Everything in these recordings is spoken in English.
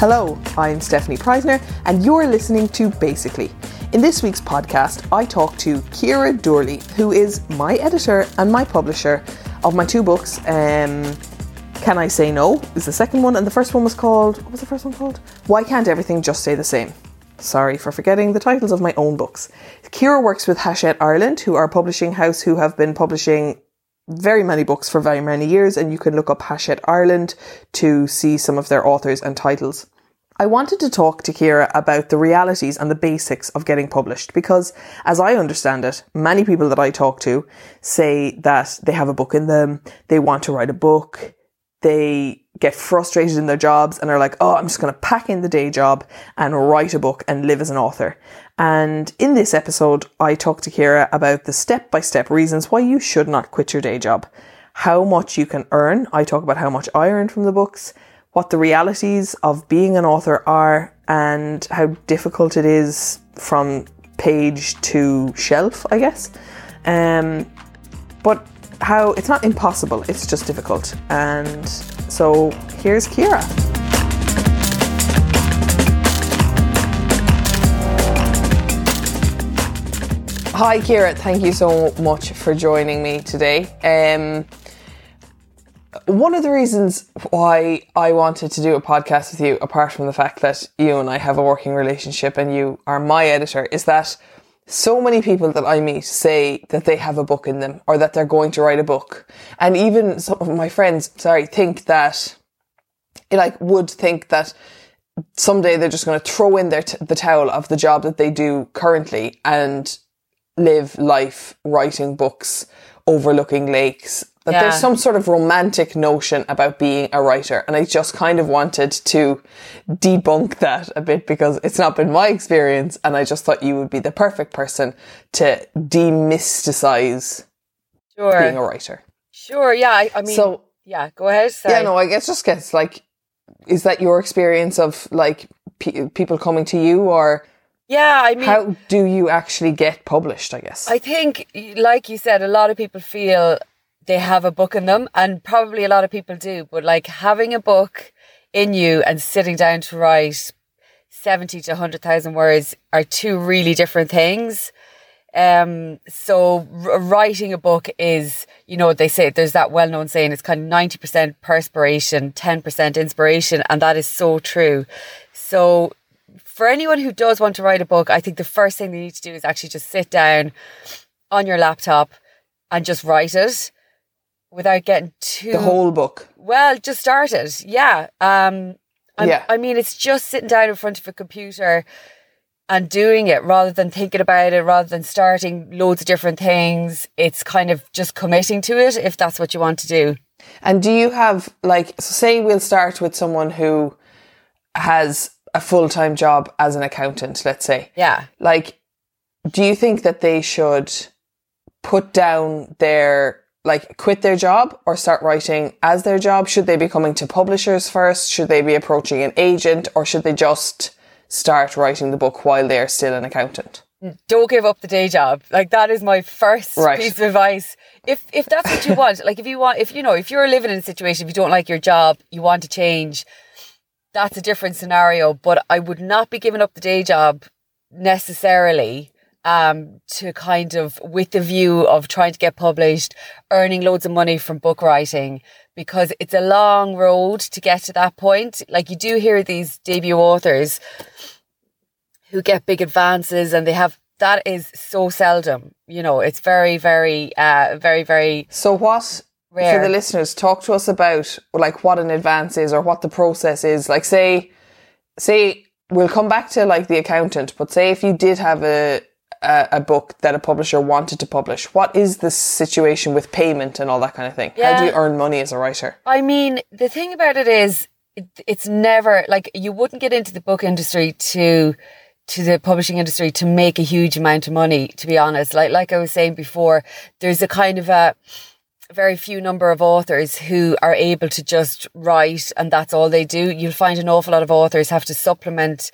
Hello, I'm Stefanie Preissner, and you're listening to Basically. In this week's podcast, I talk to Ciara Doorley, who is my editor and my publisher of my two books. Um, Can I Say No is the second one, and the first one was called, what was the first one called? Why Can't Everything Just Stay the Same? Sorry for forgetting the titles of my own books. Kira works with Hachette Ireland, who are a publishing house who have been publishing very many books for very many years, and you can look up Hachette Ireland to see some of their authors and titles. I wanted to talk to Ciara about the realities and the basics of getting published because, as I understand it, many people that I talk to say that they have a book in them, they want to write a book, they get frustrated in their jobs and are like, oh, I'm just going to pack in the day job and write a book and live as an author. And in this episode, I talk to Ciara about the step by step reasons why you should not quit your day job, how much you can earn. I talk about how much I earned from the books, what the realities of being an author are, and how difficult it is from page to shelf, I guess. Um, but how it's not impossible, it's just difficult. And so here's Ciara. Hi, Ciara. Thank you so much for joining me today. Um, one of the reasons why I wanted to do a podcast with you, apart from the fact that you and I have a working relationship and you are my editor, is that so many people that I meet say that they have a book in them or that they're going to write a book. And even some of my friends, sorry, think that, like, would think that someday they're just going to throw in their t- the towel of the job that they do currently and live life writing books, overlooking lakes. That Yeah. there's some sort of romantic notion about being a writer. And I just kind of wanted to debunk that a bit because it's not been my experience. And I just thought you would be the perfect person to demysticize Sure. being a writer. Sure. Yeah. I, I mean, So- yeah. Go ahead. Sorry. Yeah, no, I guess just gets like, is that your experience of like pe- people coming to you or Yeah. I mean, how do you actually get published? I guess. I think, like you said, a lot of people feel they have a book in them, and probably a lot of people do. But like having a book in you and sitting down to write seventy to hundred thousand words are two really different things. Um, so writing a book is, you know, they say there's that well-known saying it's kind of ninety percent perspiration, ten percent inspiration, and that is so true. So for anyone who does want to write a book, I think the first thing they need to do is actually just sit down on your laptop and just write it without getting too the whole book. well, just start it. Yeah. Um I'm- Yeah. I mean it's just sitting down in front of a computer and doing it rather than thinking about it, rather than starting loads of different things. It's kind of just committing to it if that's what you want to do. And do you have like, so say we'll start with someone who has a full time job as an accountant, let's say. Yeah. Like, do you think that they should put down their, like, quit their job or start writing as their job? Should they be coming to publishers first? Should they be approaching an agent or should they just start writing the book while they're still an accountant? don't give up the day job. Like that is my first Right. piece of advice. If if that's what you want, like if you want, if you know, if you're living in a situation, if you don't like your job, you want to change, that's a different scenario. But I would not be giving up the day job necessarily um, to kind of with the view of trying to get published, earning loads of money from book writing because it's a long road to get to that point. Like you do hear these debut authors who get big advances and they have that is so seldom. You know, it's very, very, uh, very, very. So what? Rare. For the listeners, talk to us about like what an advance is or what the process is. Like, say, say we'll come back to like the accountant, but say if you did have a a, a book that a publisher wanted to publish, what is the situation with payment and all that kind of thing? How do you earn money as a writer? I mean, the thing about it is, it, it's never like you wouldn't get into the book industry to to the publishing industry to make a huge amount of money. To be honest, like like I was saying before, there's a kind of a very few number of authors who are able to just write and that's all they do. You'll find an awful lot of authors have to supplement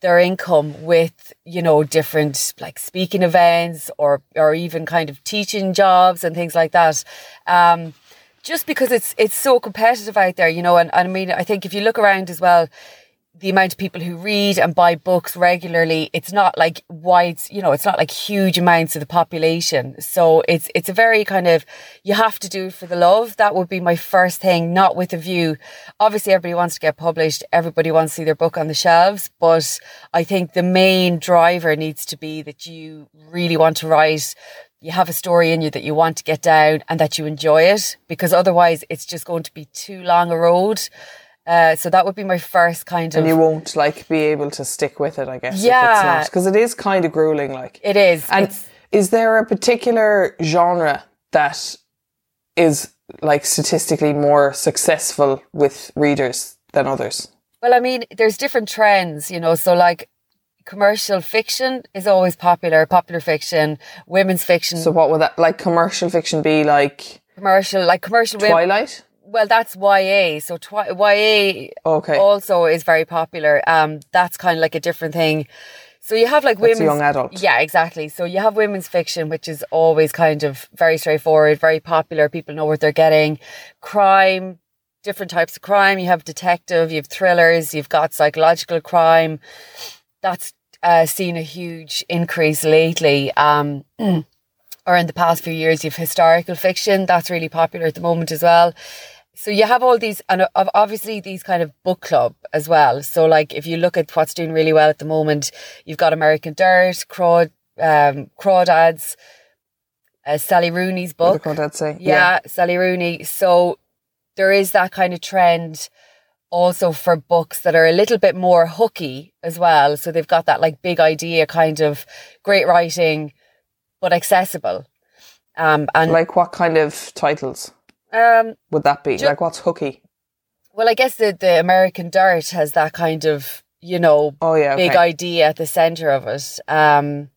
their income with, you know, different like speaking events or or even kind of teaching jobs and things like that. Um, just because it's it's so competitive out there, you know, and, and I mean I think if you look around as well, the amount of people who read and buy books regularly, it's not like wide, you know, it's not like huge amounts of the population. So it's it's a very kind of you have to do it for the love. That would be my first thing, not with a view. Obviously, everybody wants to get published. Everybody wants to see their book on the shelves, but I think the main driver needs to be that you really want to write. You have a story in you that you want to get down and that you enjoy it, because otherwise it's just going to be too long a road. Uh, so that would be my first kind of. And you won't like be able to stick with it, I guess. Yeah. Because it is kind of grueling, like. It is. And is there a particular genre that is like statistically more successful with readers than others? well, I mean, there's different trends, you know. So like, commercial fiction is always popular. Popular fiction, women's fiction, So what would that like commercial fiction be like commercial, like commercial women. Twilight? Well, that's YA. So twi- YA Okay. also is very popular. Um, that's kind of like a different thing. So you have like women's young adult. Yeah, exactly. So you have women's fiction, which is always kind of very straightforward, very popular. People know what they're getting. Crime, different types of crime. You have detective, you have thrillers, you've got psychological crime. That's uh, seen a huge increase lately. Um, or in the past few years, you've historical fiction. That's really popular at the moment as well. So you have all these, and obviously these kind of book club as well. So like if you look at what's doing really well at the moment, you've got American Dirt, Crawd, um, Crawdads, uh, Sally Rooney's book. Say. Yeah, Sally Rooney. So there is that kind of trend also for books that are a little bit more hooky as well. So they've got that like big idea kind of great writing, but accessible. Um, and Like what kind of titles um, would that be? Ju- like what's hooky? well, I guess the, the American Dirt has that kind of, you know, Oh yeah. big okay. idea at the center of it. Um,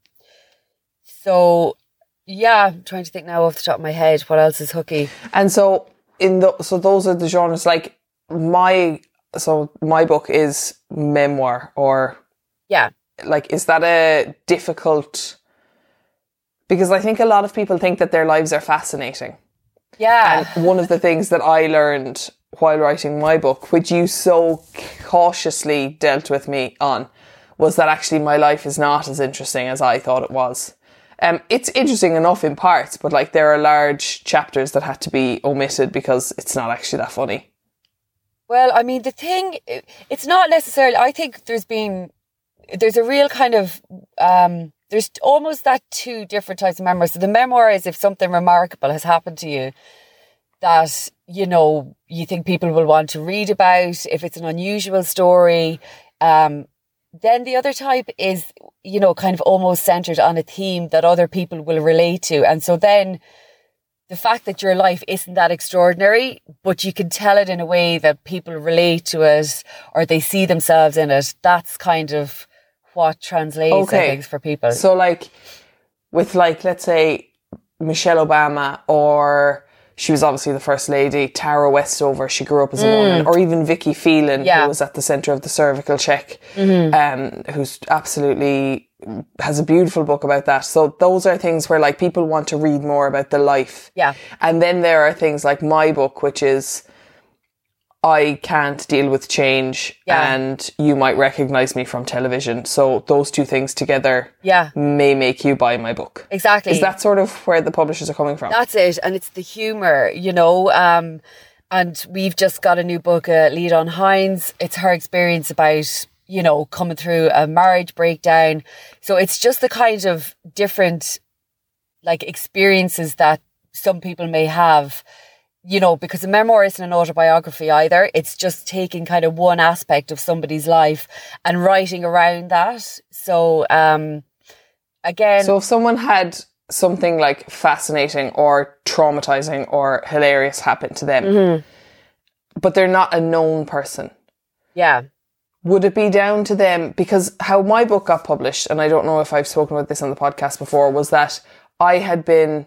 so yeah, I'm trying to think now off the top of my head what else is hooky. And so in the so those are the genres like my so my book is memoir or Yeah, like is that a difficult because I think a lot of people think that their lives are fascinating. Yeah. And one of the things that I learned while writing my book, which you so cautiously dealt with me on, was that actually my life is not as interesting as I thought it was. Um, it's interesting enough in parts, but like there are large chapters that had to be omitted because it's not actually that funny. Well, I mean, the thing, it's not necessarily, I think there's been, there's a real kind of, um, there's almost that two different types of memoirs. So the memoir is if something remarkable has happened to you that, you know, you think people will want to read about, if it's an unusual story. Um, then the other type is, you know, kind of almost centered on a theme that other people will relate to. And so then, the fact that your life isn't that extraordinary, but you can tell it in a way that people relate to it or they see themselves in it. That's kind of what translates, Okay. think, for people. So like with like let's say Michelle Obama or she was obviously the first lady, Tara Westover, she grew up as a woman, or even Vicky Phelan, Mm. Yeah. Mm-hmm. who was at the centre of the cervical check, um, who's absolutely has a beautiful book about that. So those are things where like people want to read more about the life. Yeah. And then there are things like my book, which is I can't deal with change Yeah. and you might recognize me from television. So those two things together Yeah. may make you buy my book. Exactly. Is that sort of where the publishers are coming from? That's it. And it's the humor, you know. Um, and we've just got a new book, uh, Lead on Hines. It's her experience about, you know, coming through a marriage breakdown. So it's just the kind of different, like, experiences that some people may have, you know, because a memoir isn't an autobiography either. It's just taking kind of one aspect of somebody's life and writing around that. So, um, again, So if someone had something like fascinating or traumatizing or hilarious happen to them, Mm-hmm. but they're not a known person, yeah, would it be down to them? Because how my book got published, and I don't know if I've spoken about this on the podcast before, was that I had been,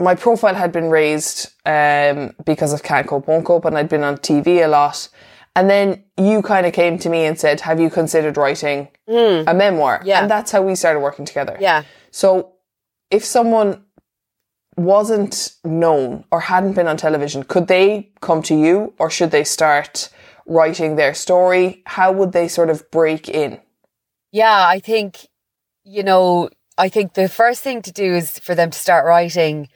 my profile had been raised um, because of Can't Cope, Won't Cope, and I'd been on TV a lot. And then you kind of came to me and said, Have you considered writing a memoir? Yeah. And that's how we started working together. yeah. So if someone wasn't known or hadn't been on television, could they come to you or should they start writing their story? How would they sort of break in? Yeah, I think, you know, I think the first thing to do is for them to start writing,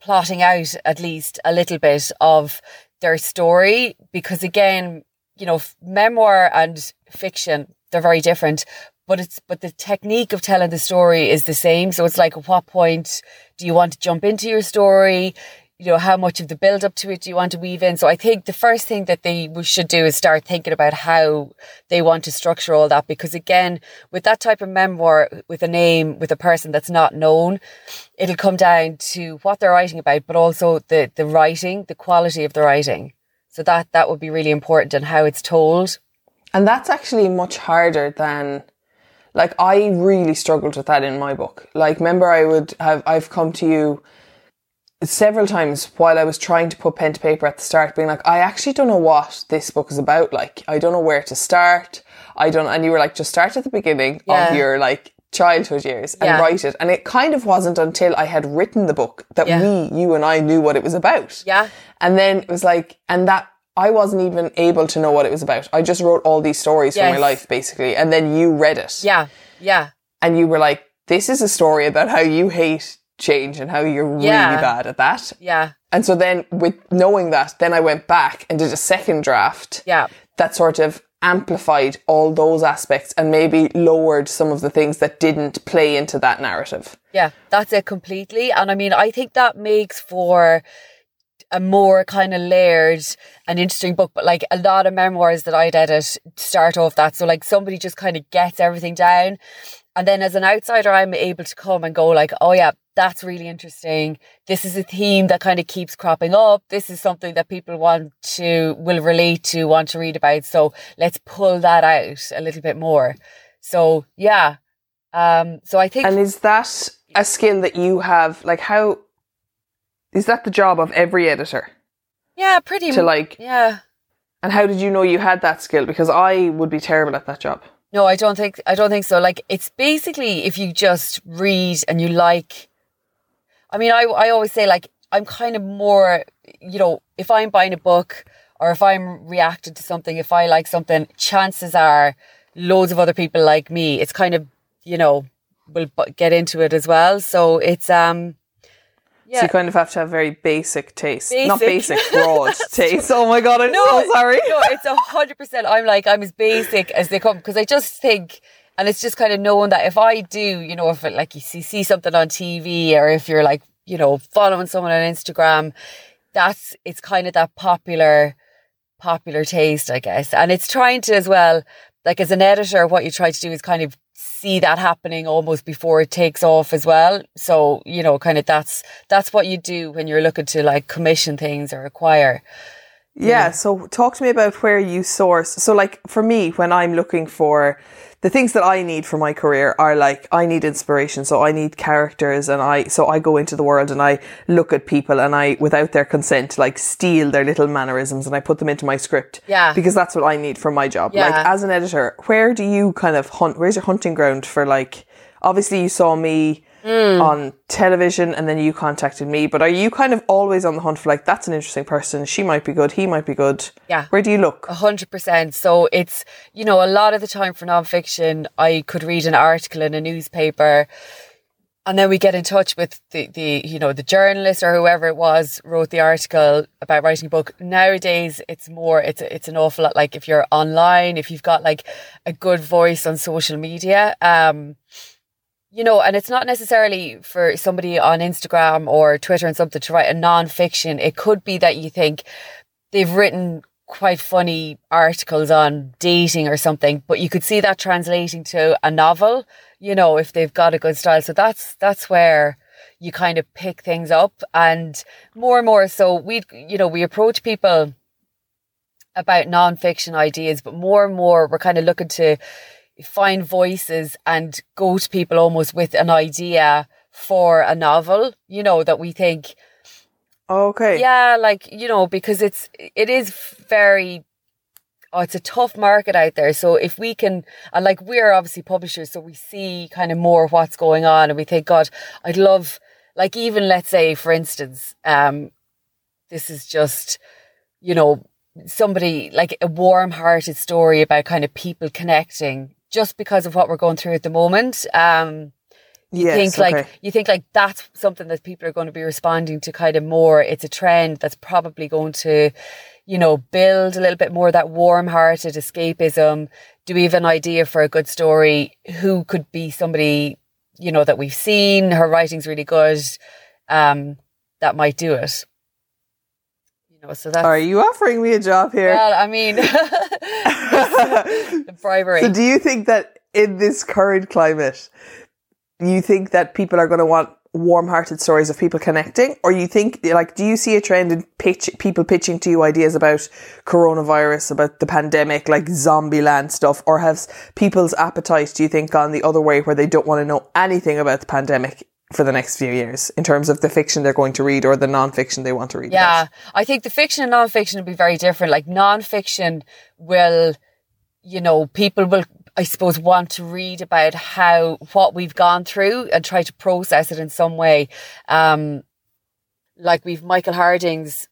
plotting out at least a little bit of their story. Because again, you know, memoir and fiction, they're very different. But it's but the technique of telling the story is the same. So it's like at what point do you want to jump into your story? You know, how much of the build up to it do you want to weave in? So I think the first thing that they should do is start thinking about how they want to structure all that. Because again, with that type of memoir, with a name, with a person that's not known, it'll come down to what they're writing about, but also the, the writing, the quality of the writing. So that, that would be really important and how it's told. And that's actually much harder than like I really struggled with that in my book. Like remember I would have I've come to you several times while I was trying to put pen to paper at the start being like I actually don't know what this book is about. Like I don't know where to start. I don't and you were like just start at the beginning Yeah. of your like childhood years and Yeah. write it. And it kind of wasn't until I had written the book that Yeah. we, you and I knew what it was about. Yeah. And then it was like, and that I wasn't even able to know what it was about. I just wrote all these stories from my life, basically. And then you read it. Yeah. Yeah. And you were like, this is a story about how you hate change and how you're Yeah. really bad at that. Yeah. And so then, with knowing that, then I went back and did a second draft Yeah. that sort of amplified all those aspects and maybe lowered some of the things that didn't play into that narrative. Yeah, that's it completely. And I mean, I think that makes for a more kind of layered and interesting book. But like a lot of memoirs that I'd edit start off that. So like somebody just kind of gets everything down. And then as an outsider, I'm able to come and go like, oh yeah, that's really interesting. This is a theme that kind of keeps cropping up. This is something that people want to, will relate to, want to read about. So let's pull that out a little bit more. So yeah. Um, so I think And is that a skill that you have? Like, how is that the job of every editor? Yeah, pretty To, like- Yeah. And how did you know you had that skill? Because I would be terrible at that job. No, I don't think I don't think so. Like it's basically if you just read and you like I mean I I always say like I'm kind of more you know, if I'm buying a book or if I'm reacting to something, if I like something, chances are loads of other people like me. It's kind of, you know, will get into it as well. So it's um So you kind of have to have very basic taste. Not Basic. basic, broad taste. Oh my god, I'm so sorry. No, it's a hundred percent. I'm like I'm as basic as they come because I just think, and it's just kind of knowing that if I do, you know, if it, like you see see something on TV or if you're like you know following someone on Instagram, that's it's kind of that popular popular taste, I guess, and it's trying to as well. Like as an editor, what you try to do is kind of see that happening almost before it takes off as well. So you know, kind of that's that's what you do when you're looking to like commission things or acquire. Yeah, so talk to me about where you source. So, like, for me, when I'm looking for the things that I need for my career are like, I need inspiration. So, I need characters, and I, so I go into the world and I look at people and I, without their consent, like, steal their little mannerisms and I put them into my script. Yeah. Because that's what I need for my job. Yeah. Like, as an editor, where do you kind of hunt, where's your hunting ground for, like, obviously you saw me on television, and then you contacted me. But are you kind of always on the hunt for like that's an interesting person? She might be good. He might be good. Yeah. Where do you look? A hundred percent. So it's you know a lot of the time for nonfiction, I could read an article in a newspaper, and then we get in touch with the the you know the journalist or whoever it was wrote the article about writing a book. Nowadays, it's more it's it's an awful lot like if you're online, if you've got like a good voice on social media. Um, you know, and it's not necessarily for somebody on Instagram or Twitter and something to write a non-fiction. It could be that you think they've written quite funny articles on dating or something, but you could see that translating to a novel, you know, if they've got a good style. So that's that's where you kind of pick things up and more and more so we you know, we approach people about non-fiction ideas, but more and more we're kind of looking to find voices and go to people almost with an idea for a novel, you know, that we think, Okay. yeah, like, you know, because it's, it is very, oh, it's a tough market out there. So if we can, and like, we're obviously publishers, so we see kind of more what's going on and we think, God, I'd love, like, even let's say, for instance, um, this is just, you know, somebody like a warm hearted story about kind of people connecting just because of what we're going through at the moment. Um, you Yes. think like okay. you think like that's something that people are going to be responding to kind of more. It's a trend that's probably going to, you know, build a little bit more that warm hearted escapism. Do we have an idea for a good story? Who could be somebody, you know, that we've seen? Her writing's really good. Um, that might do it. So that's Are you offering me a job here? well, I mean, the bribery. So do you think that in this current climate, you think that people are going to want warm-hearted stories of people connecting, or you think like do you see a trend in pitch people pitching to you ideas about coronavirus, about the pandemic, like zombie land stuff, or has people's appetite do you think gone the other way where they don't want to know anything about the pandemic? For the next few years, in terms of the fiction they're going to read or the non-fiction they want to read. Yeah, about. I think the fiction and non-fiction will be very different. Like non-fiction will, you know, people will, I suppose, want to read about how what we've gone through and try to process it in some way. Um, like we've Michael Harding's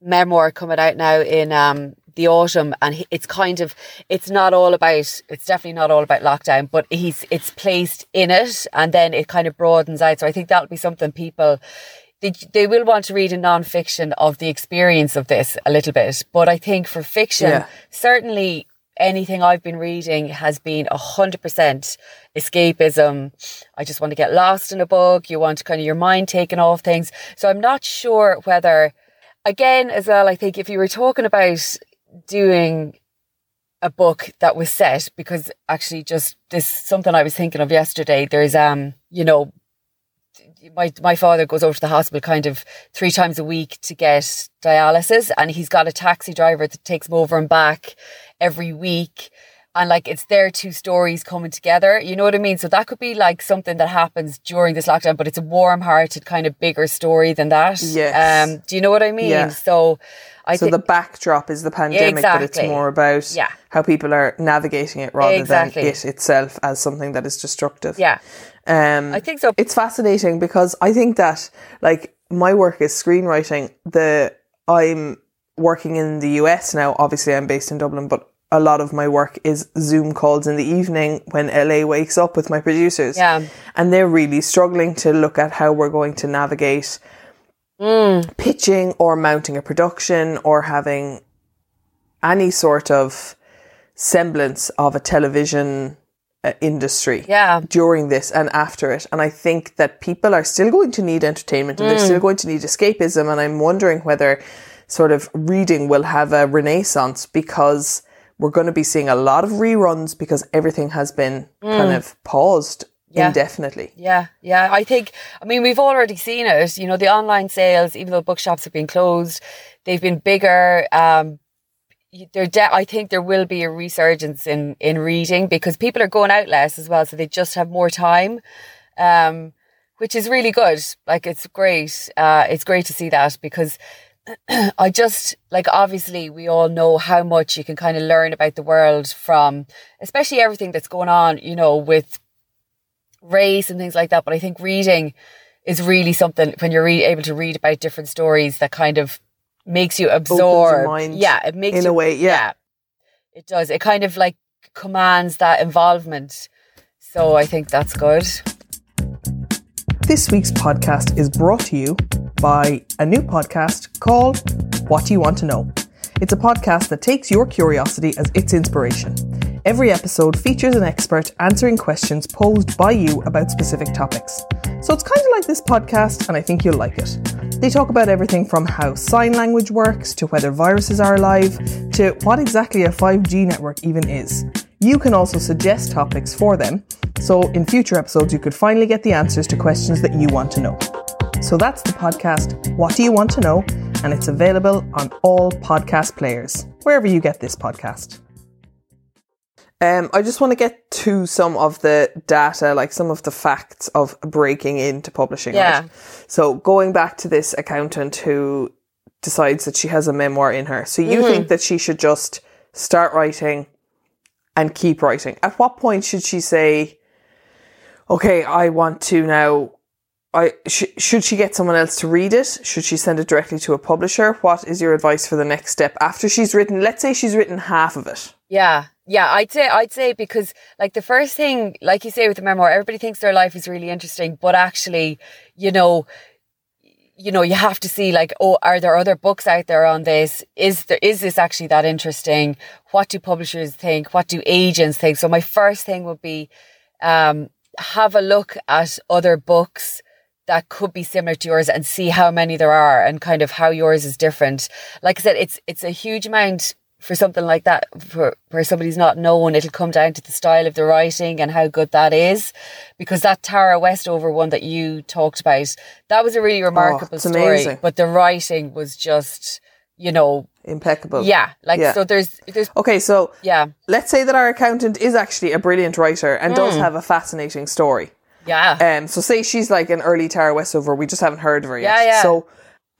memoir coming out now in um the autumn and it's kind of it's not all about it's definitely not all about lockdown but he's it's placed in it and then it kind of broadens out. So i think that'll be something people they, they will want to read a non-fiction of the experience of this a little bit. But i think for fiction Yeah. certainly anything i've been reading has been 100% escapism. I just want to get lost in a book you want to kind of your mind taken off things. So i'm not sure whether again as well i think if you were talking about doing a book that was set because actually just this something I was thinking of yesterday. There's um, you know, my my father goes over to the hospital kind of three times a week to get dialysis and he's got a taxi driver that takes him over and back every week. And like it's their two stories coming together. You know what I mean? So that could be like something that happens during this lockdown, but it's a warm hearted kind of bigger story than that. Yes. Um, do you know what I mean? Yeah. So I So think the backdrop is the pandemic, but it's more about Yeah. how people are navigating it rather Exactly. than it itself as something that is destructive. yeah. Um, I think so. it's fascinating because I think that like my work is screenwriting. The I'm working in the US now. Obviously, I'm based in Dublin, but a lot of my work is Zoom calls in the evening when LA wakes up with my producers. Yeah. and they're really struggling to look at how we're going to navigate Mm. pitching or mounting a production or having any sort of semblance of a television uh, industry Yeah. during this and after it. And I think that people are still going to need entertainment and they're Mm. still going to need escapism. And I'm wondering whether sort of reading will have a renaissance because we're going to be seeing a lot of reruns because everything has been kind of paused Mm. Yeah. indefinitely. Yeah, yeah. I think, I mean, we've already seen it. You know, the online sales, even though bookshops have been closed, they've been bigger. Um, there, de- I think there will be a resurgence in in reading because people are going out less as well, so they just have more time, um, which is really good. Like it's great. Uh, it's great to see that because I just like obviously we all know how much you can kind of learn about the world from, especially everything that's going on. You know, with race and things like that. But I think reading is really something when you're re- able to read about different stories that kind of makes you absorb. mind yeah, it makes in you, a way, yeah. it does. It kind of like commands that involvement. So I think that's good. This week's podcast is brought to you by a new podcast called What You Want to Know? It's a podcast that takes your curiosity as its inspiration. Every episode features an expert answering questions posed by you about specific topics. So it's kind of like this podcast, and I think you'll like it. They talk about everything from how sign language works, to whether viruses are alive, to what exactly a 5G network even is. You can also suggest topics for them, so in future episodes, you could finally get the answers to questions that you want to know. So that's the podcast, What Do You Want to Know? And it's available on all podcast players, wherever you get this podcast. Um, I just want to get to some of the data, like some of the facts of breaking into publishing. Yeah. Right? So going back to this accountant who decides that she has a memoir in her. So you think that she should just start writing and keep writing. At what point should she say, "Okay, I want to now"? I sh- should she get someone else to read it? Should she send it directly to a publisher? What is your advice for the next step after she's written? Let's say she's written half of it. Yeah. Yeah, I'd say I'd say because like the first thing, like you say with the memoir, everybody thinks their life is really interesting, but actually, you know, you know, you have to see like, oh, are there other books out there on this? Is there is this actually that interesting? What do publishers think? What do agents think? So my first thing would be um have a look at other books that could be similar to yours and see how many there are and kind of how yours is different. Like I said, it's it's a huge amount for something like that for where somebody's not known it'll come down to the style of the writing and how good that is because that Tara Westover one that you talked about that was a really remarkable Oh, story amazing. but the writing was just you know Impeccable. yeah like Yeah. so there's there's Okay, so yeah let's say that our accountant is actually a brilliant writer and Mm. does have a fascinating story. Yeah Um, so say she's like an early Tara Westover, we just haven't heard of her yet. Yeah, yeah. So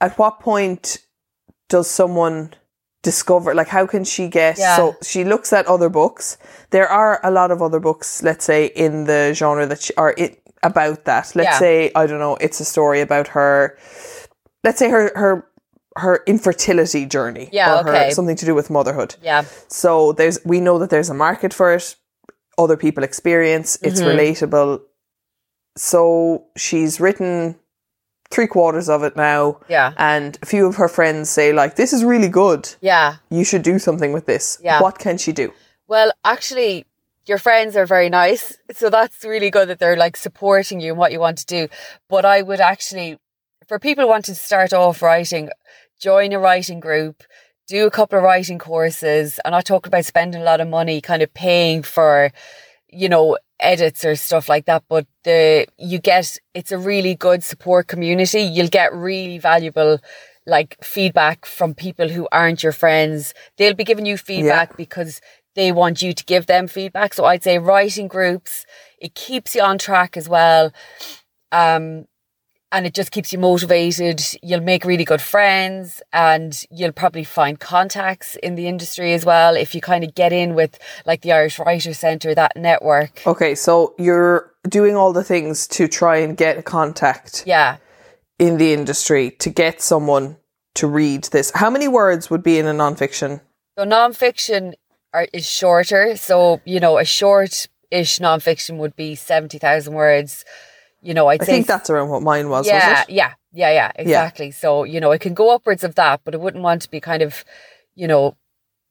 at what point does someone discover like how can she get Yeah. so she looks at other books. There are a lot of other books, let's say, in the genre that she, are it about that. Let's Yeah. say, I don't know, it's a story about her let's say her her her infertility journey. Yeah, or her, okay. something to do with motherhood. yeah So there's we know that there's a market for it. Other people experience it's Mm-hmm. relatable. So she's written three quarters of it now, yeah and a few of her friends say like, "This is really good. yeah You should do something with this." Yeah. What can she do? Well, actually, your friends are very nice. So that's really good that they're like supporting you and what you want to do. But I would actually, for people wanting to start off writing, join a writing group, do a couple of writing courses. And not talking about spending a lot of money kind of paying for, you know, edits or stuff like that. But the, you get, it's a really good support community. You'll get really valuable like feedback from people who aren't your friends. They'll be giving you feedback because they want you to give them feedback. So I'd say writing groups, it keeps you on track as well. Um, and it just keeps you motivated. You'll make really good friends and you'll probably find contacts in the industry as well. If you kind of get in with like the Irish Writer Centre, that network. Okay, so you're doing all the things to try and get a contact Yeah. in the industry to get someone to read this. How many words would be in a nonfiction? So nonfiction are, is shorter. So, you know, a short ish nonfiction would be 70,000 words. You know, I'd I think that's around what mine was, yeah, was it? yeah, yeah, yeah, exactly. So, you know, it can go upwards of that, but I wouldn't want to be kind of, you know,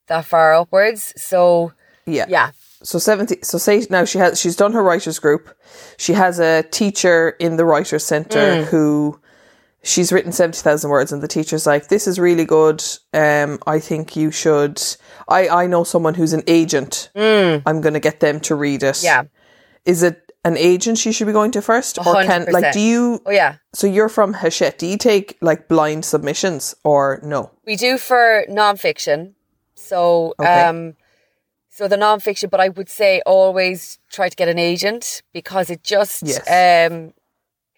that far upwards. So, Yeah. yeah, So seventy. So say now she has she's done her writers group. She has a teacher in the writers center Mm. who she's written seventy thousand words, and the teacher's like, "This is really good. Um, I think you should. I I know someone who's an agent. I'm going to get them to read it. Mm. yeah. Is it an agent she should be going to first, or can 100%. like do you? Oh, yeah. So you're from Hachette. Do you take like blind submissions or no? We do for nonfiction. So, Okay. um, so the nonfiction, but I would say always try to get an agent because it just, Yes. um,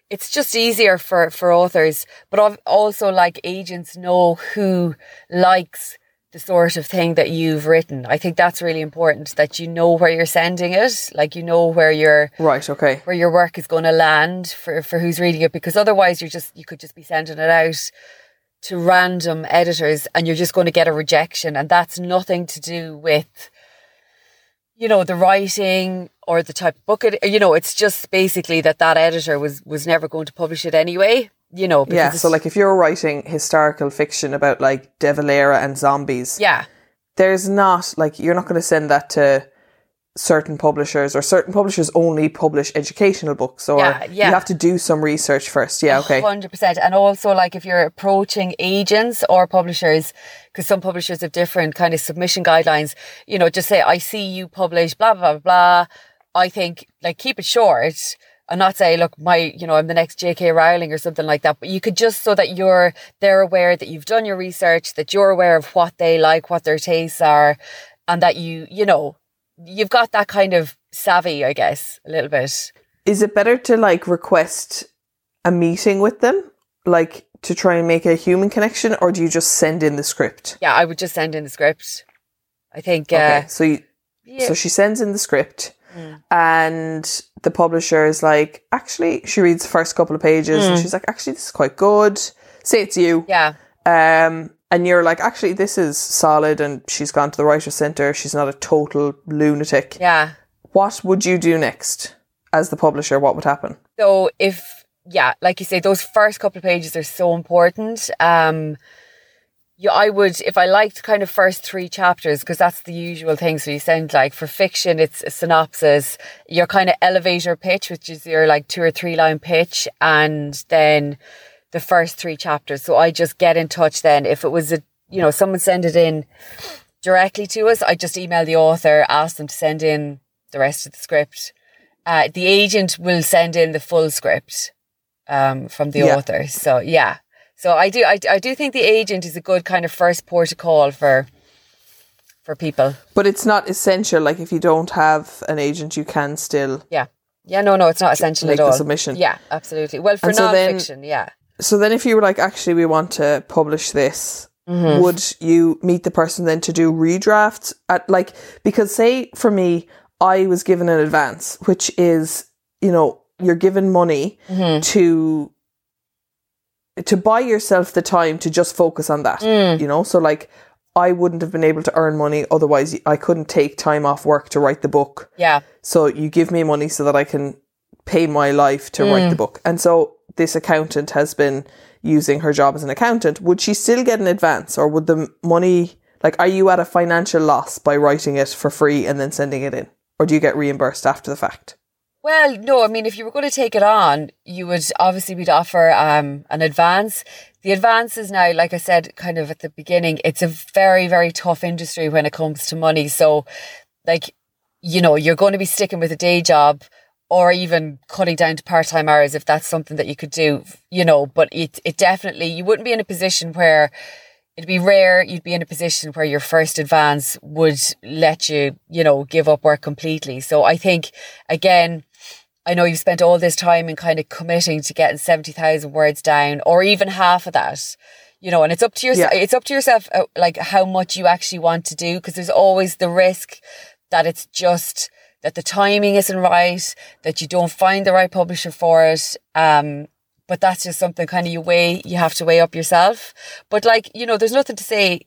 it's just easier for, for authors, but al- also like agents know who likes the sort of thing that you've written. I think that's really important that you know where you're sending it, like you know where your Right, okay. where your work is going to land for for who's reading it because otherwise you're just you could just be sending it out to random editors and you're just going to get a rejection and that's nothing to do with you know the writing or the type of book it you know it's just basically that that editor was was never going to publish it anyway you know Yeah, so like if you're writing historical fiction about like De Valera and zombies, yeah there's not like you're not going to send that to certain publishers or certain publishers only publish educational books or Yeah, yeah. you have to do some research first. Yeah, okay. Hundred percent, and also like if you're approaching agents or publishers, because some publishers have different kind of submission guidelines. You know, just say I see you publish blah blah blah blah. I think like keep it short and not say look my you know I'm the next J.K. Rowling or something like that. But you could just so that you're they're aware that you've done your research, that you're aware of what they like, what their tastes are, and that you you know you've got that kind of savvy, I guess, a little bit. Is it better to like request a meeting with them, like to try and make a human connection, or do you just send in the script? Yeah, I would just send in the script. I think. Uh, Okay, so you, yeah. so she sends in the script, Mm. and the publisher is like, actually, she reads the first couple of pages, and she's like, actually, this is quite good. Say it's you, Mm. Yeah. um, and you're like, actually, this is solid, and she's gone to the writer's center. She's not a total lunatic. Yeah. What would you do next as the publisher? What would happen? So if yeah, like you say, those first couple of pages are so important. Um yeah, I would if I liked kind of first three chapters because that's the usual thing. So you send like for fiction, it's a synopsis, your kind of elevator pitch, which is your like two or three line pitch, and then the first three chapters. So I just get in touch then if it was a you know someone send it in directly to us. I just email the author, ask them to send in the rest of the script. Uh, the agent will send in the full script um, from the Yeah. author. So yeah, so I do I, I do think the agent is a good kind of first port of call for for people. But it's not essential. Like if you don't have an agent, you can still. Yeah, yeah, no, no, it's not essential at the all. submission. Yeah, absolutely. Well, for And so then- non-fiction, yeah, So then, if you were like, actually, we want to publish this, mm-hmm. would you meet the person then to do redrafts at like because say for me, I was given an advance, which is you know you're given money mm-hmm. to to buy yourself the time to just focus on that. Mm. You know, so like. I wouldn't have been able to earn money otherwise. I couldn't take time off work to write the book. yeah, So you give me money so that I can pay my life to write the mm. book. And so this accountant has been using her job as an accountant. Would she still get an advance or would the money, like, are you at a financial loss by writing it for free and then sending it in? Or do you get reimbursed after the fact? Well, no, I mean, if you were going to take it on, you would obviously would offer um, an advance. The advance is now, like I said, kind of at the beginning, it's a very, very tough industry when it comes to money. So, like, you know, you're going to be sticking with a day job or even cutting down to part time hours if that's something that you could do, you know, but it, it definitely, you wouldn't be in a position where it'd be rare you'd be in a position where your first advance would let you, you know, give up work completely. So I think, again, I know you've spent all this time in kind of committing to getting 70,000 words down or even half of that, you know, and it's up to yourself, Yeah. it's up to yourself, uh, like how much you actually want to do. Cause there's always the risk that it's just that the timing isn't right, that you don't find the right publisher for it. Um, but that's just something kind of you weigh, you have to weigh up yourself. But like, you know, there's nothing to say.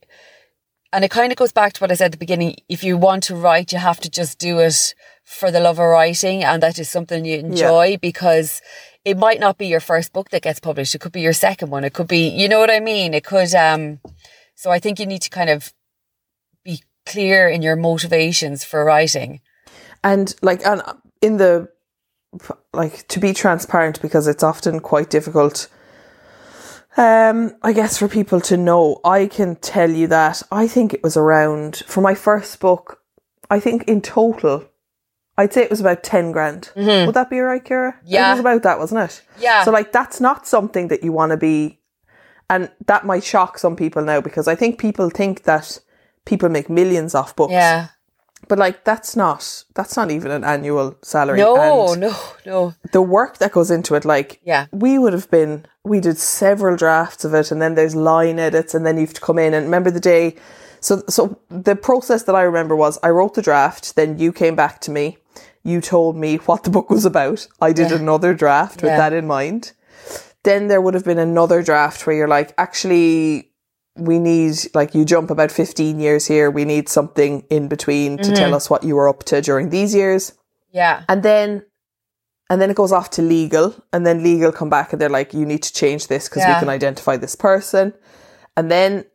And it kind of goes back to what I said at the beginning. If you want to write, you have to just do it for the love of writing. And that is something you enjoy because it might not be your first book that gets published. It could be your second one. It could be, you know what I mean? It could, um, so I think you need to kind of be clear in your motivations for writing. And like, and in the, like, to be transparent because it's often quite difficult. Um, I guess for people to know, I can tell you that I think it was around for my first book. I think in total, I'd say it was about ten grand. Would that be right, Ciara? Yeah. it was about that, wasn't it? Yeah. So like, that's not something that you want to be, and that might shock some people now because I think people think that people make millions off books. Yeah. But like, that's not that's not even an annual salary. No, And no, no. the work that goes into it, like, Yeah. we would have been, we did several drafts of it, and then there's line edits, and then you have to come in and remember the day So, so the process that I remember was I wrote the draft, then you came back to me. You told me what the book was about. I did Yeah. another draft with Yeah. that in mind. Then there would have been another draft where you're like, actually, we need, like, you jump about 15 years here. We need something in between to Mm-hmm. tell us what you were up to during these years. Yeah. And then, and then it goes off to legal, and then legal come back and they're like, you need to change this because we can identify this person. And then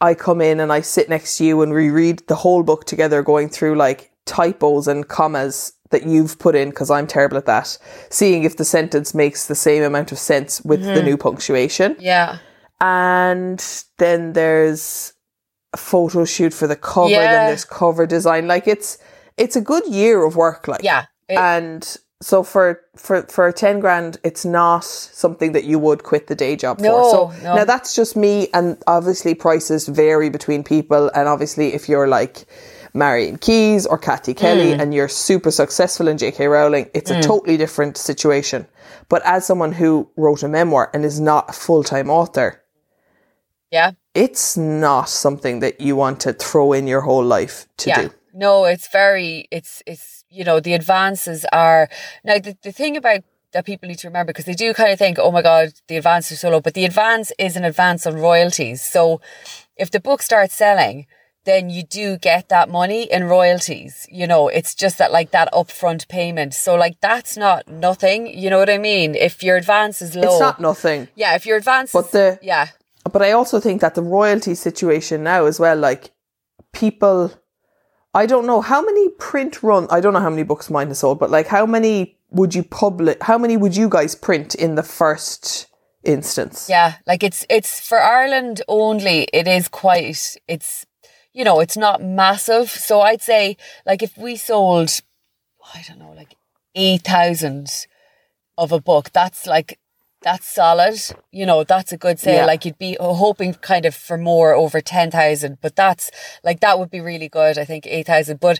I come in and I sit next to you and we read the whole book together, going through like typos and commas that you've put in because I'm terrible at that, seeing if the sentence makes the same amount of sense with the mm-hmm. new punctuation. Yeah. And then there's a photo shoot for the cover, then Yeah. there's cover design. Like it's it's a good year of work. Like Yeah. It- and so for for for 10 grand it's not something that you would quit the day job No, for so no. now that's just me and obviously prices vary between people and obviously if you're like Marian Keyes or Cathy Kelly Mm. and you're super successful in JK Rowling it's a totally different situation but as someone who wrote a memoir and is not a full-time author yeah. it's not something that you want to throw in your whole life to yeah. do No, it's very, it's, it's, you know, the advances are, now the, the thing about that people need to remember, because they do kind of think, oh my God, the advance is so low, but the advance is an advance on royalties. So if the book starts selling, then you do get that money in royalties. You know, it's just that like that upfront payment. So like that's not nothing. You know what I mean? If your advance is low. it's not nothing Yeah, if your advance But the- yeah. But I also think that the royalty situation now as well, like people, I don't know how many print run. I don't know how many books mine has sold, but like how many would you publish? How many would you guys print in the first instance? Yeah, like it's it's for Ireland only. It is quite. It's you know it's not massive. So I'd say like if we sold, I don't know, like eight thousand of a book, that's like that's solid. You know, that's a good sale. Yeah. Like you'd be hoping kind of for more over ten thousand, but that's like that would be really good. I think eight thousand, but.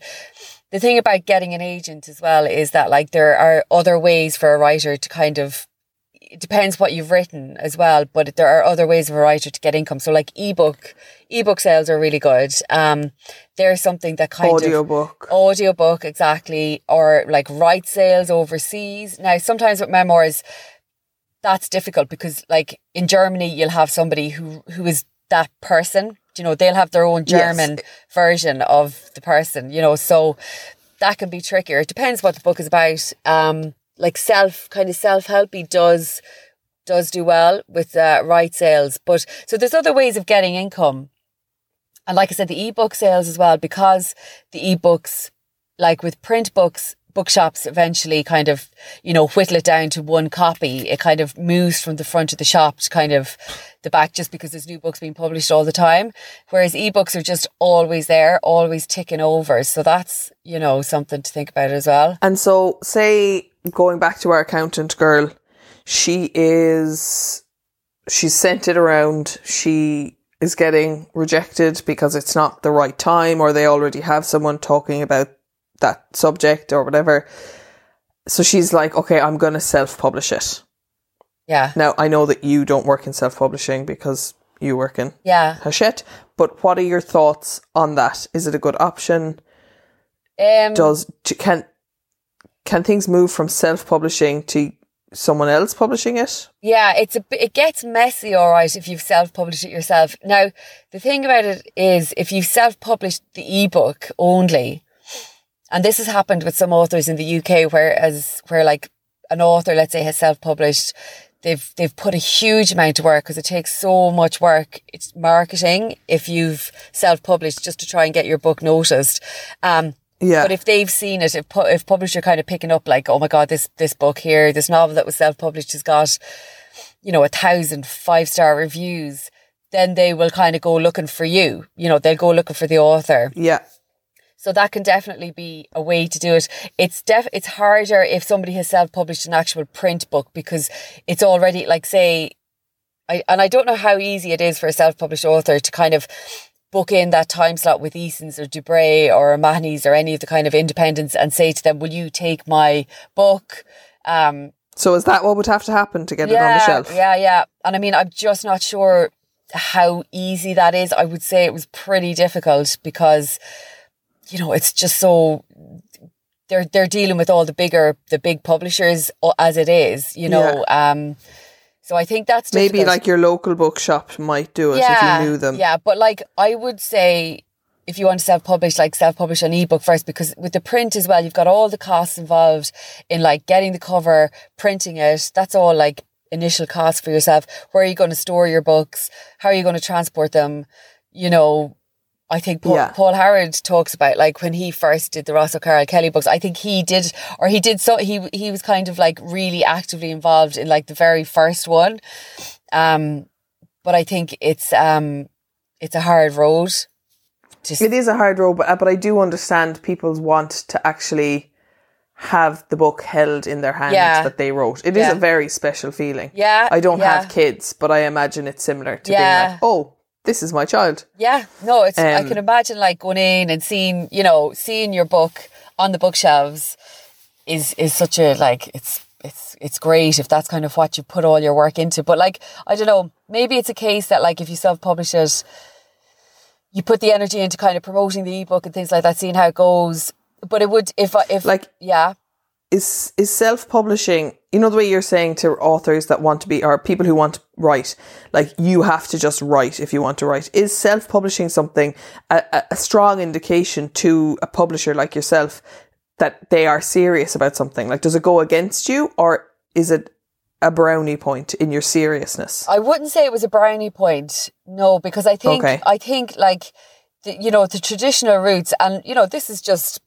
The thing about getting an agent as well is that like there are other ways for a writer to kind of it depends what you've written as well, but there are other ways of a writer to get income. So like ebook, ebook sales are really good. Um, they're something that kind of Audiobook. audiobook exactly, or like right sales overseas. Now sometimes with memoirs, that's difficult because like in Germany you'll have somebody who who is that person. You know, they'll have their own Yes. German version of the person. You know, so that can be trickier. It depends what the book is about. Um, like self kind of self helpy does does do well with uh, right sales, but so there's other ways of getting income. And like I said, the ebook sales as well, because the ebooks, like with print books, bookshops eventually kind of, you know, whittle it down to one copy. It kind of moves from the front of the shop to kind of the back just because there's new books being published all the time. Whereas ebooks are just always there, always ticking over. So that's, you know, something to think about as well. And so, say going back to our accountant girl, she is she's sent it around. She is getting rejected because it's not the right time, or they already have someone talking about that subject or whatever. So she's like, okay, I'm going to self publish it. Yeah. Now, I know that you don't work in self publishing because you work in Yeah. Hachette, but what are your thoughts on that? Is it a good option? Um, Does can can things move from self publishing to someone else publishing it? Yeah, it's a it gets messy, all right, if you've self published it yourself. Now, the thing about it is, if you self published the ebook only, and this has happened with some authors in the UK, whereas where like an author, let's say, has self published, they've they've put a huge amount of work because it takes so much work. It's marketing if you've self published just to try and get your book noticed. Um, Yeah. but if they've seen it, if, pu- if publisher kind of picking up like, oh my God, this, this book here, this novel that was self-published has got, you know, a thousand five-star reviews, then they will kind of go looking for you. You know, they'll go looking for the author. yeah. So that can definitely be a way to do it. It's def it's harder if somebody has self-published an actual print book because it's already like say I and I don't know how easy it is for a self-published author to kind of book in that time slot with Eason's or Dubray or Mahoney's or any of the kind of independents and say to them, Will you take my book? Um So is that what would have to happen to get it on the shelf? yeah, yeah. And I mean, I'm just not sure how easy that is. I would say it was pretty difficult because, you know, it's just so they're they're dealing with all the bigger the big publishers as it is, you know. Yeah. Um so I think that's difficult. maybe like your local bookshop might do it yeah, if you knew them. Yeah, but like I would say if you want to self-publish, like self-publish an ebook first, because with the print as well, you've got all the costs involved in like getting the cover, printing it. That's all like initial costs for yourself. Where are you going to store your books? How are you going to transport them? You know, I think Paul, yeah. Paul Howard talks about like when he first did the Ross O'Carroll Kelly books. I think he did, or he did so. He he was kind of like really actively involved in like the very first one. Um, but I think it's um, it's a hard road just it is a hard road, but, but I do understand people's want to actually have the book held in their hands yeah. that they wrote. It yeah. is a very special feeling. Yeah. I don't have kids, but I imagine it's similar to being like, oh, this is my child. Yeah. No, it's um, I can imagine like going in and seeing, you know, seeing your book on the bookshelves is is such a like it's it's it's great if that's kind of what you put all your work into. But like, I don't know, maybe it's a case that like if you self publish it you put the energy into kind of promoting the ebook and things like that, seeing how it goes. But it would if if like yeah. Is is self publishing you know the way you're saying to authors that want to be or people who want to write, like you have to just write if you want to write. Is self publishing something a, a strong indication to a publisher like yourself that they are serious about something? Like does it go against you or is it a brownie point in your seriousness? I wouldn't say it was a brownie point. No, because I think okay. I think like the, you know the traditional routes, and you know this is just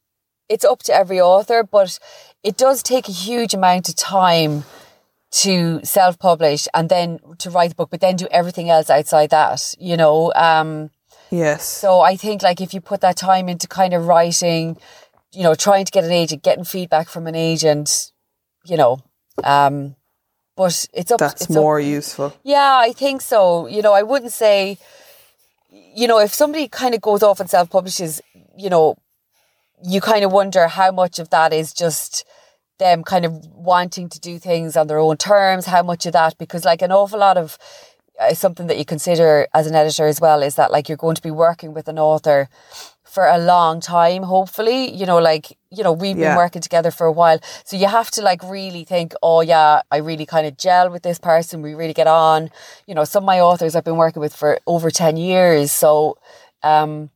it's up to every author, but it does take a huge amount of time to self-publish and then to write the book, but then do everything else outside that. You know. Um, yes. So I think like if you put that time into kind of writing, you know, trying to get an agent, getting feedback from an agent, you know, um, but it's up. That's it's more up. useful. Yeah, I think so. You know, I wouldn't say, you know, if somebody kind of goes off and self publishes, you know, you kind of wonder how much of that is just them kind of wanting to do things on their own terms, how much of that, because like an awful lot of uh, something that you consider as an editor as well is that like you're going to be working with an author for a long time, hopefully. You know, like, you know, we've yeah. been working together for a while. So you have to like really think, oh yeah, I really kind of gel with this person. We really get on. You know, some of my authors I've been working with for over 10 years. So, um,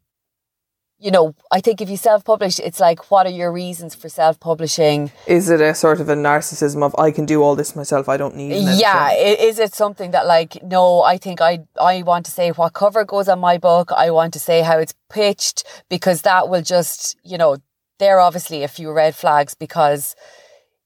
you know, I think if you self publish, it's like, what are your reasons for self publishing? Is it a sort of a narcissism of I can do all this myself? I don't need. Yeah, is it something that like no? I think I I want to say what cover goes on my book. I want to say how it's pitched because that will just you know there are obviously a few red flags because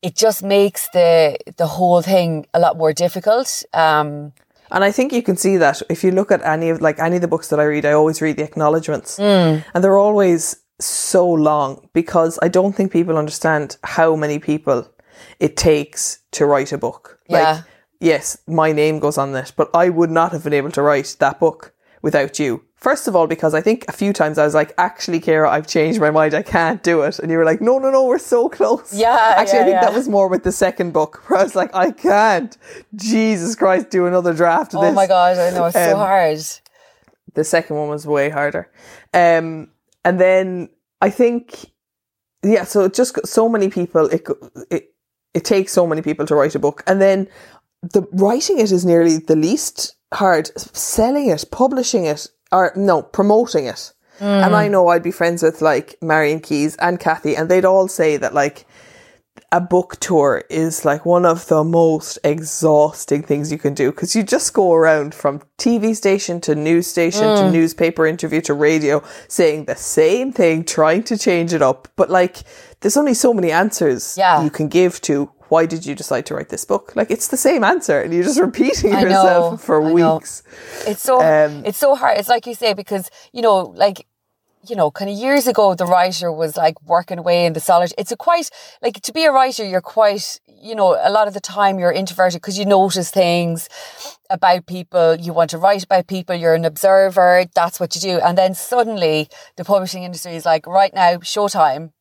it just makes the the whole thing a lot more difficult. Um, and I think you can see that if you look at any of like any of the books that I read, I always read the acknowledgements, mm. and they're always so long because I don't think people understand how many people it takes to write a book. Yeah. Like, yes, my name goes on this, but I would not have been able to write that book without you. First of all, because I think a few times I was like, actually, Ciara, I've changed my mind. I can't do it. And you were like, no, no, no, we're so close. Yeah. Actually, yeah, I think yeah. that was more with the second book where I was like, I can't. Jesus Christ, do another draft of oh this. Oh my God, I know. It's um, so hard. The second one was way harder. Um, and then I think, yeah, so just so many people, it, it, it takes so many people to write a book. And then the writing it is nearly the least hard. Selling it, publishing it, or no, promoting it. Mm. And I know I'd be friends with like Marian Keyes and Cathy, and they'd all say that like a book tour is like one of the most exhausting things you can do because you just go around from TV station to news station mm. to newspaper interview to radio saying the same thing, trying to change it up. But like, there's only so many answers yeah. you can give to why did you decide to write this book? Like it's the same answer, and you're just repeating yourself for I weeks. Know. It's so um, it's so hard. It's like you say because you know, like you know, kind of years ago, the writer was like working away in the solitude. It's a quite like to be a writer, you're quite you know a lot of the time you're introverted because you notice things about people. You want to write about people. You're an observer. That's what you do. And then suddenly, the publishing industry is like, right now, showtime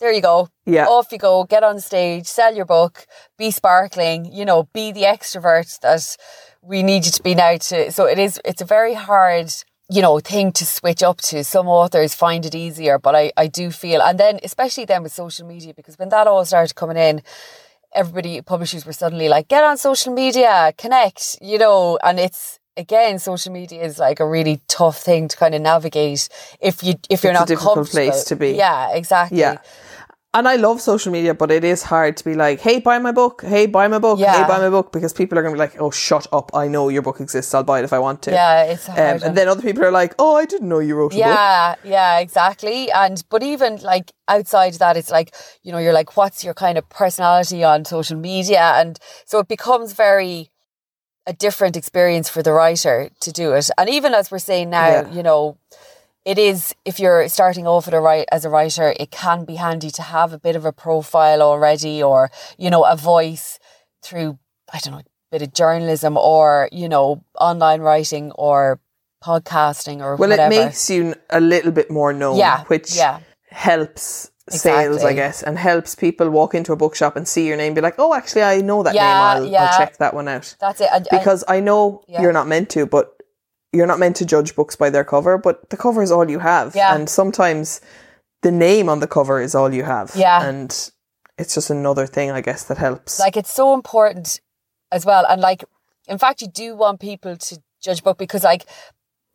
there you go. Yeah. Off you go, get on stage, sell your book, be sparkling, you know, be the extrovert that we need you to be now to so it is it's a very hard you know thing to switch up to some authors find it easier but I, I do feel and then especially then with social media because when that all started coming in everybody publishers were suddenly like get on social media connect you know and it's again social media is like a really tough thing to kind of navigate if you if you're It's a not difficult comfortable. place to be. yeah exactly Yeah. And I love social media, but it is hard to be like, hey, buy my book. Hey, buy my book. Hey, buy my book. Because people are going to be like, oh, shut up. I know your book exists. I'll buy it if I want to. yeah it's hard Um, and then other people are like, oh, I didn't know you wrote a book. Yeah, yeah, exactly. And but even like outside that, it's like you know, you're like, what's your kind of personality on social media, and so it becomes very a different experience for the writer to do it. And even as we're saying now, Yeah. you know, it is if you're starting off at a write as a writer, it can be handy to have a bit of a profile already, or you know, a voice through I don't know, a bit of journalism, or you know, online writing, or podcasting, or Well, whatever. it makes you a little bit more known, Yeah, which yeah. helps sales, I guess, and helps people walk into a bookshop and see your name, be like, oh, actually, I know that Yeah, name. I'll, yeah. I'll check that one out. That's it. And, Because I know Yeah. you're not meant to, but you're not meant to judge books by their cover, but the cover is all you have. Yeah. And sometimes the name on the cover is all you have. Yeah. And it's just another thing, I guess, that helps. like it's so important as well. And like, in fact, you do want people to judge book because, like,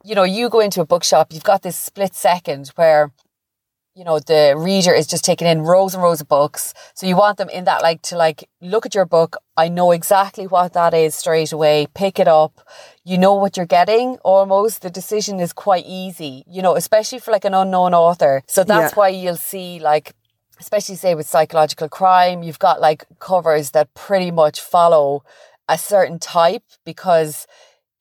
you know, you go into a bookshop, you've got this split second where, you know, the reader is just taking in rows and rows of books. So you want them in that, like, to like look at your book. I know exactly what that is straight away. Pick it up. You know what you're getting almost. The decision is quite easy, you know, especially for like an unknown author. So that's Yeah. why you'll see like especially say with psychological crime, you've got like covers that pretty much follow a certain type because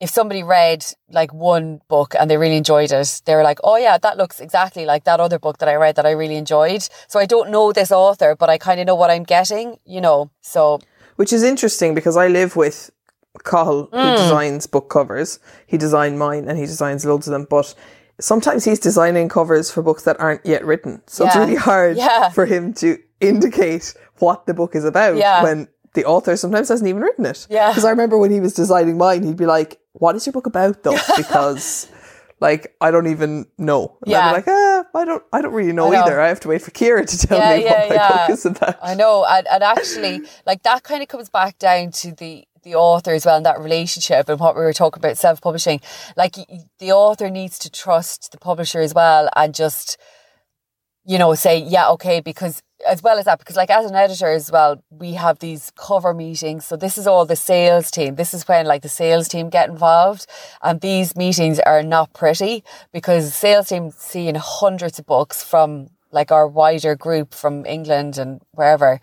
if somebody read like one book and they really enjoyed it, they were like, oh yeah, that looks exactly like that other book that I read that I really enjoyed. So I don't know this author, but I kind of know what I'm getting, you know. So Which is interesting because I live with Cahill, Mm. who designs book covers. He designed mine and he designs loads of them, but sometimes he's designing covers for books that aren't yet written. So it's really hard Yeah. for him to indicate what the book is about Yeah. when the author sometimes hasn't even written it. Yeah. Because I remember when he was designing mine, he'd be like, What is your book about though? Because like I don't even know. And I'd Yeah. like, ah, I don't I don't really know, I know. either. I have to wait for Ciara to tell Yeah, me yeah, what my book is about. I know, and, and actually, like that kind of comes back down to the the author as well, and that relationship, and what we were talking about self publishing. Like the author needs to trust the publisher as well, and just you know say yeah, okay, because as well as that, because like as an editor as well, we have these cover meetings. So this is all the sales team. This is when like the sales team get involved, and these meetings are not pretty because sales team seeing hundreds of books from like our wider group from England and wherever.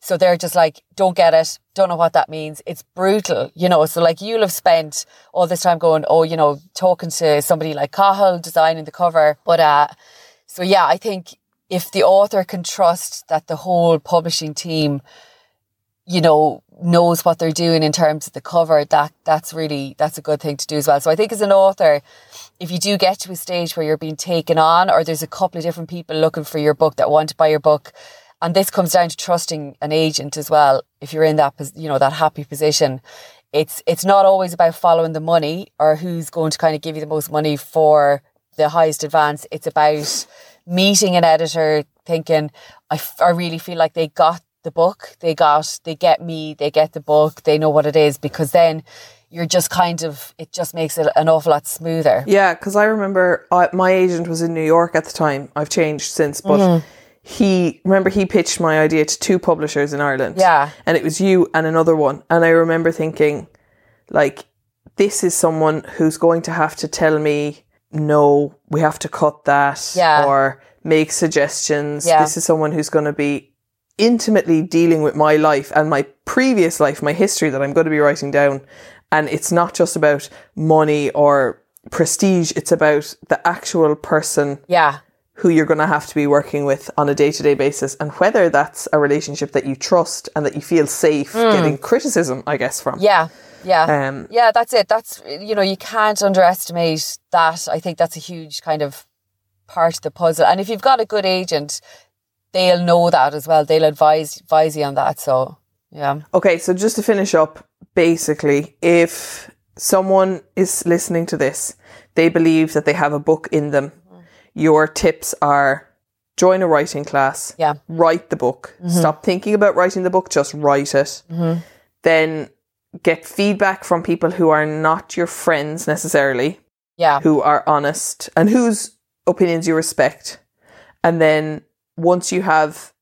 So they're just like, don't get it, don't know what that means. It's brutal, you know. So like you'll have spent all this time going, oh, you know, talking to somebody like Cahill designing the cover. But uh so yeah, I think if the author can trust that the whole publishing team, you know, knows what they're doing in terms of the cover, that that's really that's a good thing to do as well. So I think as an author, if you do get to a stage where you're being taken on or there's a couple of different people looking for your book that want to buy your book, and this comes down to trusting an agent as well. If you're in that, you know, that happy position, it's it's not always about following the money or who's going to kind of give you the most money for the highest advance. It's about meeting an editor, thinking, I, f- I really feel like they got the book, they got, they get me, they get the book, they know what it is, because then you're just kind of, it just makes it an awful lot smoother. Yeah, because I remember uh, my agent was in New York at the time. I've changed since, but Mm-hmm. he remember he pitched my idea to two publishers in Ireland. Yeah. and it was you and another one. And I remember thinking, like, this is someone who's going to have to tell me, no, we have to cut that, Yeah. or make suggestions. Yeah. This is someone who's going to be intimately dealing with my life and my previous life, my history that I'm going to be writing down. And it's not just about money or prestige, it's about the actual person Yeah. who you're going to have to be working with on a day to day basis, and whether that's a relationship that you trust and that you feel safe mm. getting criticism, I guess, from. Yeah. Yeah. Um, yeah, that's it. That's, you know, you can't underestimate that. I think that's a huge kind of part of the puzzle. And if you've got a good agent, they'll know that as well. They'll advise advise you on that. So yeah, Okay, so just to finish up, basically, if someone is listening to this, they believe that they have a book in them, your tips are join a writing class, Yeah. write the book, stop thinking about writing the book, just write it. Then get feedback from people who are not your friends necessarily, yeah, who are honest and whose opinions you respect. And then once you have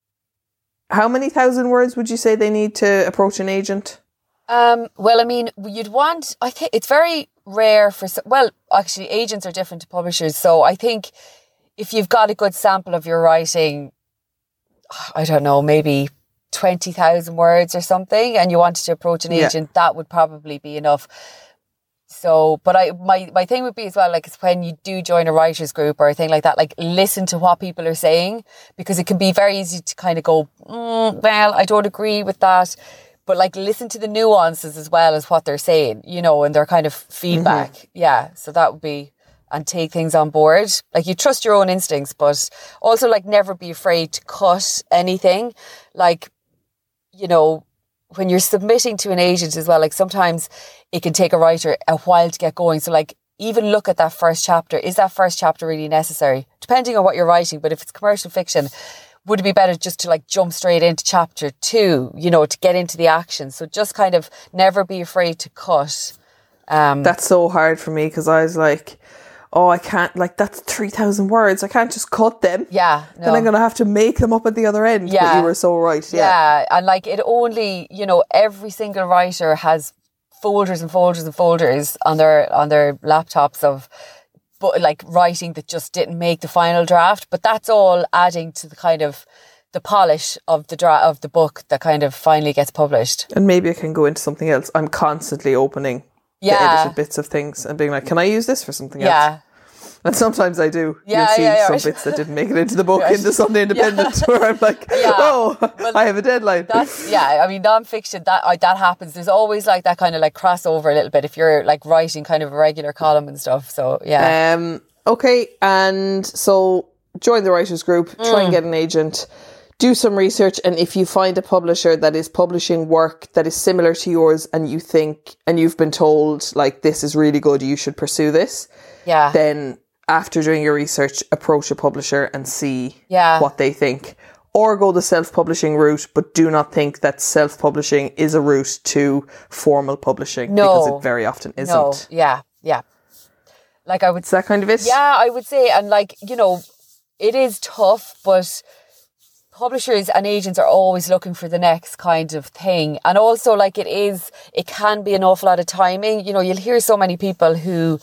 how many thousand words would you say they need to approach an agent? Um, well, I mean, you'd want. I think it's very rare for. Well, actually, agents are different to publishers, so I think if you've got a good sample of your writing, I don't know, maybe twenty thousand words or something, and you wanted to approach an Yeah. agent, that would probably be enough. So, but I my my thing would be as well, like it's when you do join a writers group or a thing like that, like listen to what people are saying because it can be very easy to kind of go, mm, well, I don't agree with that, but like listen to the nuances as well as what they're saying, you know, and their kind of feedback. Yeah, so that would be and take things on board. Like you trust your own instincts, but also like never be afraid to cut anything. Like you know, when you're submitting to an agent as well, like sometimes it can take a writer a while to get going. So like even look at that first chapter. Is that first chapter really necessary? Depending on what you're writing, but if it's commercial fiction, would it be better just to like jump straight into chapter two, you know, to get into the action? So just kind of never be afraid to cut. Um, That's so hard for me because I was like, oh, I can't, like, that's 3,000 words. I can't just cut them. yeah. No. Then I'm going to have to make them up at the other end. But Yeah. you were so right. Yeah. Yeah, and like it only, you know, every single writer has folders and folders and folders on their on their laptops of but like writing that just didn't make the final draft, but that's all adding to the kind of the polish of the dra- of the book that kind of finally gets published. And maybe I can go into something else. I'm constantly opening Yeah. edited bits of things and being like, can I use this for something else? Yeah. And sometimes I do. Yeah, You'll see yeah, yeah, some right. bits that didn't make it into the book Right. in the Sunday Independent where I'm like, oh, I have a deadline. That's yeah. I mean, nonfiction that I, that happens. There's always like that kind of like crossover a little bit if you're like writing kind of a regular column and stuff. So yeah, Um, okay, and so join the writers group, try Mm. and get an agent, do some research, and if you find a publisher that is publishing work that is similar to yours, and you think and you've been told like this is really good, you should pursue this, yeah, then after doing your research, approach a publisher and see Yeah. what they think. Or go the self publishing route, but do not think that self publishing is a route to formal publishing No. because it very often isn't. no, yeah, yeah. Like I would Is that kind of it? Yeah, I would say, and like, you know, it is tough, but publishers and agents are always looking for the next kind of thing. And also, like, it is, it can be an awful lot of timing. You know, you'll hear so many people who,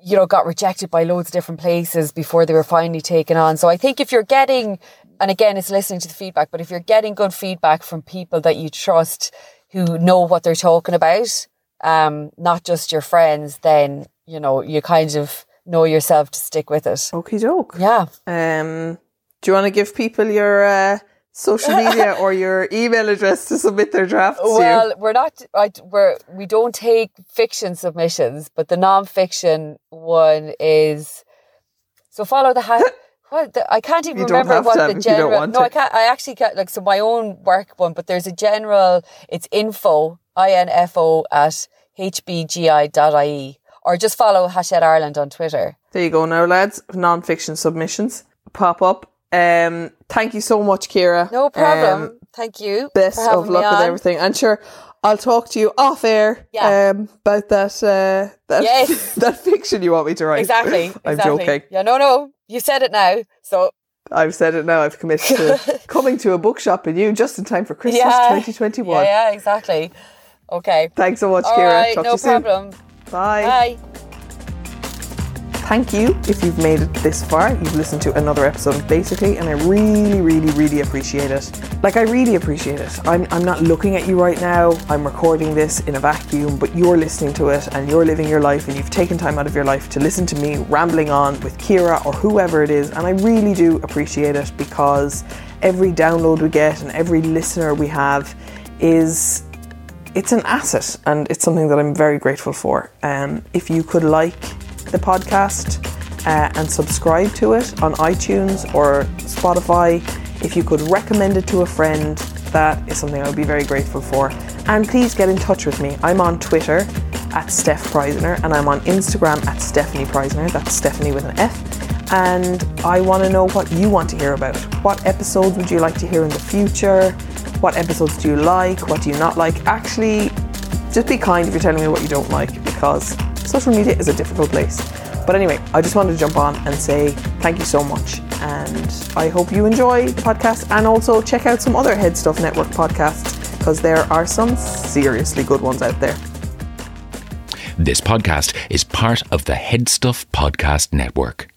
you know, got rejected by loads of different places before they were finally taken on. So I think if you're getting, and again, it's listening to the feedback, but if you're getting good feedback from people that you trust who know what they're talking about, um, not just your friends, then, you know, you kind of know yourself to stick with it. Okie doke. Yeah. Um, do you want to give people your uh, social media or your email address to submit their drafts to? Well, we're not. I, we're we don't take fiction submissions, but the non-fiction one is. So follow the ha- what the, I can't even You remember what the if you don't general. no. I can't. I actually can't. Like so, my own work one, but there's a general. It's info i n f o at hbgi.ie or just follow Hachette Ireland on Twitter. There you go now, lads. Non-fiction submissions pop up. Um, thank you so much, Ciara. No problem. Um, Thank you. best of luck with everything. And sure, I'll talk to you off air Yeah. um, about that uh, that Yes. that fiction you want me to write. Exactly. I'm exactly. joking. Yeah, no, no. You said it now. So I've said it now. I've committed to coming to a bookshop in you just in time for Christmas yeah. 2021. Yeah, yeah, exactly. Okay. Thanks so much, All Ciara. right, Talk no to you soon. problem. Bye. Bye. Thank you if you've made it this far. You've listened to another episode Basically, and I really, really, really appreciate it. Like, I really appreciate it. I'm, I'm not looking at you right now. I'm recording this in a vacuum, but you're listening to it and you're living your life and you've taken time out of your life to listen to me rambling on with Ciara or whoever it is. And I really do appreciate it because every download we get and every listener we have is it's an asset and it's something that I'm very grateful for. Um, if you could like the podcast, uh, and subscribe to it on iTunes or Spotify. If you could recommend it to a friend, that is something I would be very grateful for. And please get in touch with me. I'm on Twitter at Steph Preissner and I'm on Instagram at Stefanie Preissner. That's Stefanie with an F. And I want to know what you want to hear about. What episodes would you like to hear in the future? What episodes do you like? What do you not like? Actually, just be kind if you're telling me what you don't like because social media is a difficult place. But anyway, I just wanted to jump on and say thank you so much. And I hope you enjoy the podcast and also check out some other Head Stuff Network podcasts because there are some seriously good ones out there. This podcast is part of the Head Stuff Podcast Network.